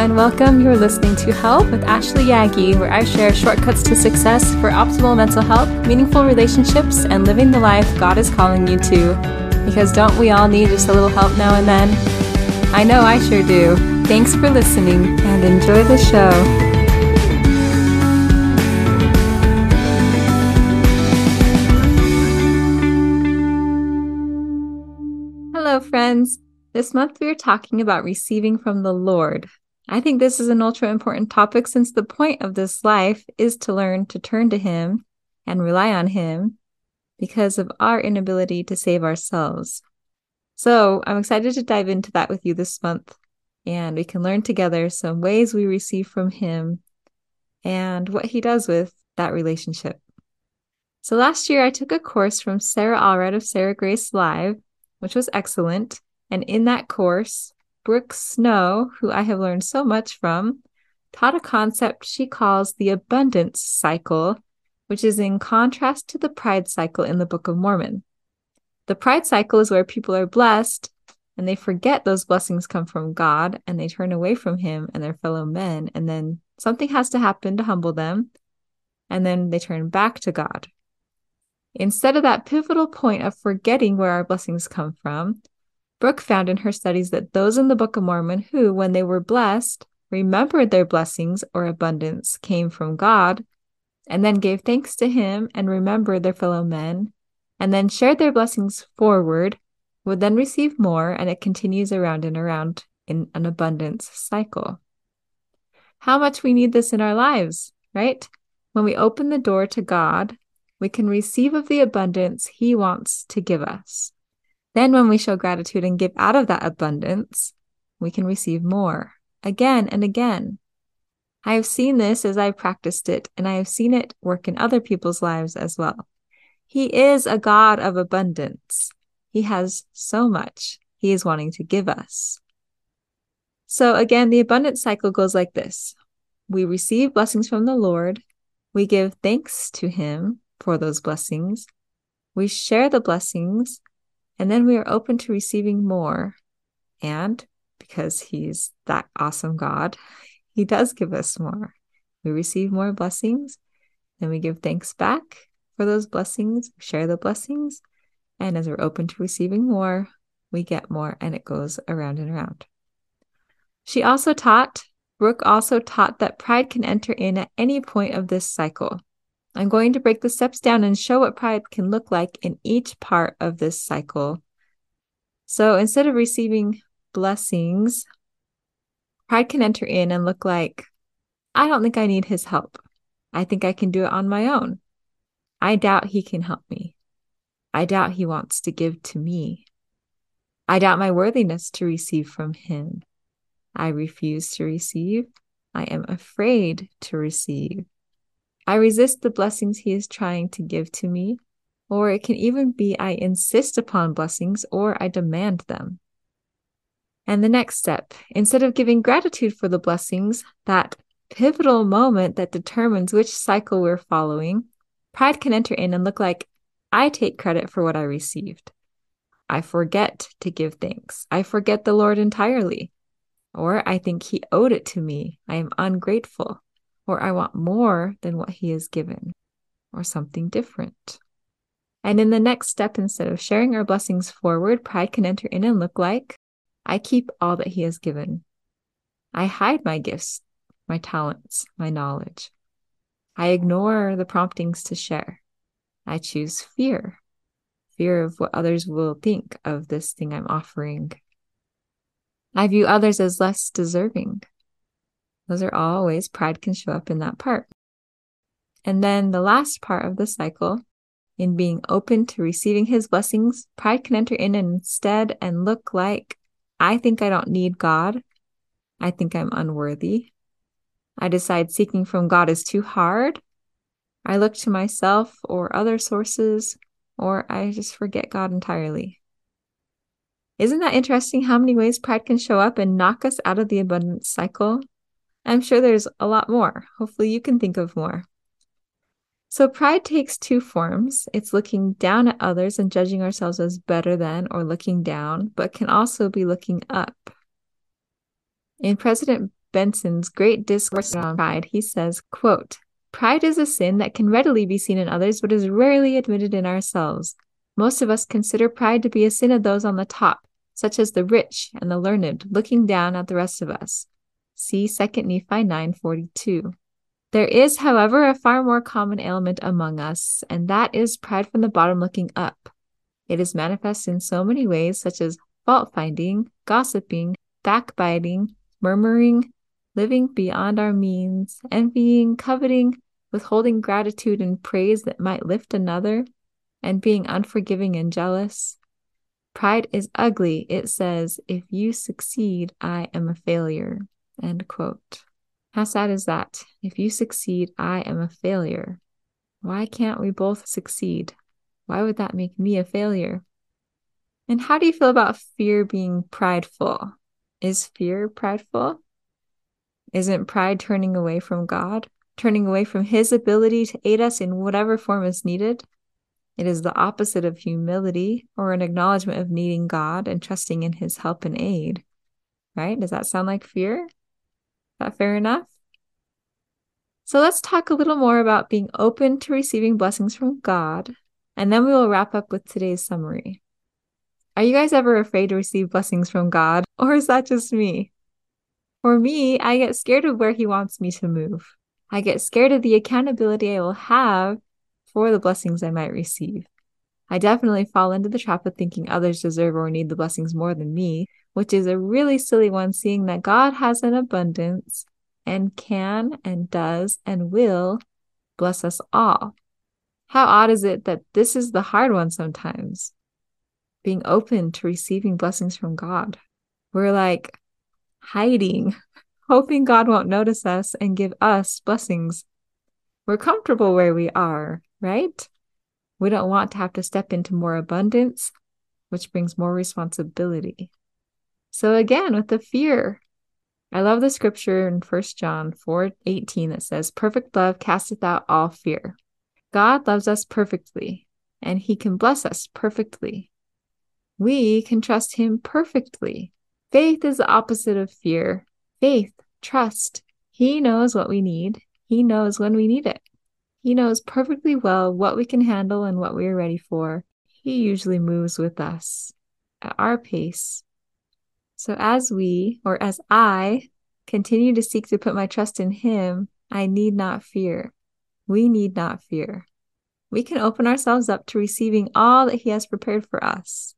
and welcome. You're listening to Help with Ashley Yagi, where I share shortcuts to success for optimal mental health, meaningful relationships, and living the life God is calling you to. Because don't we all need just a little help now and then? I know I sure do. Thanks for listening and enjoy the show. Hello, friends. This month we are talking about receiving from the Lord. I think this is an ultra important topic since the point of this life is to learn to turn to Him and rely on Him because of our inability to save ourselves. So I'm excited to dive into that with you this month, and we can learn together some ways we receive from Him and what He does with that relationship. So last year I took a course from Sarah Allred of Sarah Grace Live, which was excellent. And in that course, Brooke Snow, who I have learned so much from, taught a concept she calls the abundance cycle, which is in contrast to the pride cycle in the Book of Mormon. The pride cycle is where people are blessed and they forget those blessings come from God and they turn away from Him and their fellow men. And then something has to happen to humble them. And then they turn back to God. Instead of that pivotal point of forgetting where our blessings come from, Brooke found in her studies that those in the Book of Mormon who, when they were blessed, remembered their blessings or abundance came from God, and then gave thanks to Him and remembered their fellow men, and then shared their blessings forward, would then receive more, and it continues around and around in an abundance cycle. How much we need this in our lives, right? When we open the door to God, we can receive of the abundance He wants to give us. Then, when we show gratitude and give out of that abundance, we can receive more again and again. I have seen this as I've practiced it, and I have seen it work in other people's lives as well. He is a God of abundance. He has so much He is wanting to give us. So, again, the abundance cycle goes like this we receive blessings from the Lord, we give thanks to Him for those blessings, we share the blessings, and then we are open to receiving more. And because He's that awesome God, He does give us more. We receive more blessings, then we give thanks back for those blessings, We share the blessings. And as we're open to receiving more, we get more, and it goes around and around. She also taught, Brooke also taught that pride can enter in at any point of this cycle. I'm going to break the steps down and show what pride can look like in each part of this cycle. So instead of receiving blessings, pride can enter in and look like, I don't think I need his help. I think I can do it on my own. I doubt he can help me. I doubt he wants to give to me. I doubt my worthiness to receive from him. I refuse to receive. I am afraid to receive. I resist the blessings he is trying to give to me, or it can even be I insist upon blessings or I demand them. And the next step, instead of giving gratitude for the blessings, that pivotal moment that determines which cycle we're following, pride can enter in and look like I take credit for what I received. I forget to give thanks. I forget the Lord entirely. Or I think he owed it to me. I am ungrateful or I want more than what he has given, or something different. And in the next step, instead of sharing our blessings forward, pride can enter in and look like I keep all that he has given. I hide my gifts, my talents, my knowledge. I ignore the promptings to share. I choose fear fear of what others will think of this thing I'm offering. I view others as less deserving. Those are all ways pride can show up in that part. And then the last part of the cycle, in being open to receiving his blessings, pride can enter in instead and look like, I think I don't need God. I think I'm unworthy. I decide seeking from God is too hard. I look to myself or other sources, or I just forget God entirely. Isn't that interesting how many ways pride can show up and knock us out of the abundance cycle I'm sure there's a lot more. Hopefully, you can think of more. So, pride takes two forms it's looking down at others and judging ourselves as better than or looking down, but can also be looking up. In President Benson's great discourse on pride, he says, quote, Pride is a sin that can readily be seen in others, but is rarely admitted in ourselves. Most of us consider pride to be a sin of those on the top, such as the rich and the learned, looking down at the rest of us. See 2 Nephi 9:42. There is, however, a far more common ailment among us, and that is pride from the bottom looking up. It is manifest in so many ways, such as fault finding, gossiping, backbiting, murmuring, living beyond our means, envying, coveting, withholding gratitude and praise that might lift another, and being unforgiving and jealous. Pride is ugly. It says, If you succeed, I am a failure. End quote. How sad is that? If you succeed, I am a failure. Why can't we both succeed? Why would that make me a failure? And how do you feel about fear being prideful? Is fear prideful? Isn't pride turning away from God, turning away from His ability to aid us in whatever form is needed? It is the opposite of humility or an acknowledgement of needing God and trusting in His help and aid. Right? Does that sound like fear? That fair enough? So let's talk a little more about being open to receiving blessings from God, and then we will wrap up with today's summary. Are you guys ever afraid to receive blessings from God, or is that just me? For me, I get scared of where He wants me to move. I get scared of the accountability I will have for the blessings I might receive. I definitely fall into the trap of thinking others deserve or need the blessings more than me, which is a really silly one, seeing that God has an abundance and can and does and will bless us all. How odd is it that this is the hard one sometimes? Being open to receiving blessings from God. We're like hiding, hoping God won't notice us and give us blessings. We're comfortable where we are, right? We don't want to have to step into more abundance, which brings more responsibility. So again, with the fear, I love the scripture in 1 John 4 18 that says, Perfect love casteth out all fear. God loves us perfectly, and he can bless us perfectly. We can trust him perfectly. Faith is the opposite of fear. Faith, trust. He knows what we need. He knows when we need it. He knows perfectly well what we can handle and what we are ready for. He usually moves with us at our pace so as we, or as I, continue to seek to put my trust in Him, I need not fear. We need not fear. We can open ourselves up to receiving all that He has prepared for us.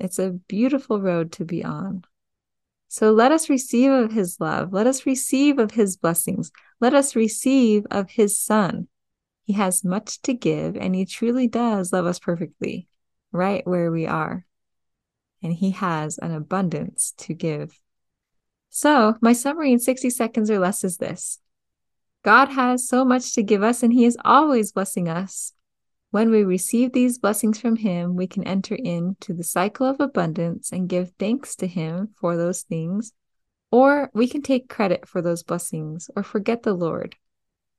It's a beautiful road to be on. So let us receive of His love. Let us receive of His blessings. Let us receive of His Son. He has much to give, and He truly does love us perfectly, right where we are and he has an abundance to give. So, my summary in 60 seconds or less is this God has so much to give us, and he is always blessing us. When we receive these blessings from him, we can enter into the cycle of abundance and give thanks to him for those things, or we can take credit for those blessings or forget the Lord.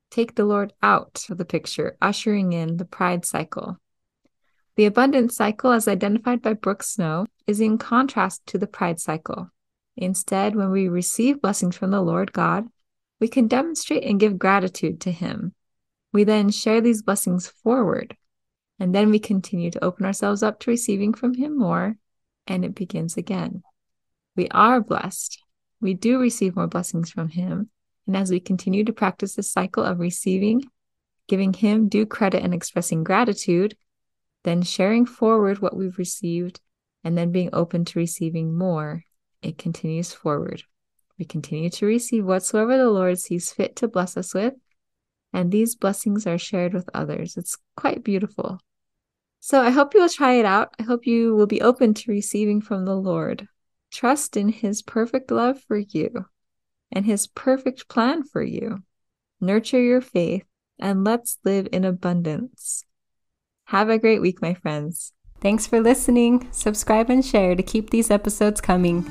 Take the Lord out of the picture, ushering in the pride cycle. The abundance cycle, as identified by Brooke Snow, is in contrast to the pride cycle. Instead, when we receive blessings from the Lord God, we can demonstrate and give gratitude to Him. We then share these blessings forward, and then we continue to open ourselves up to receiving from Him more, and it begins again. We are blessed. We do receive more blessings from Him. And as we continue to practice this cycle of receiving, giving Him due credit, and expressing gratitude, then sharing forward what we've received, and then being open to receiving more, it continues forward. We continue to receive whatsoever the Lord sees fit to bless us with, and these blessings are shared with others. It's quite beautiful. So I hope you will try it out. I hope you will be open to receiving from the Lord. Trust in His perfect love for you and His perfect plan for you. Nurture your faith and let's live in abundance. Have a great week, my friends. Thanks for listening. Subscribe and share to keep these episodes coming.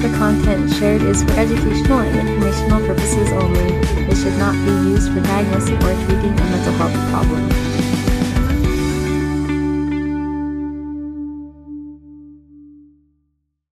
The content shared is for educational and informational purposes only. It should not be used for diagnosing or treating a mental health problem.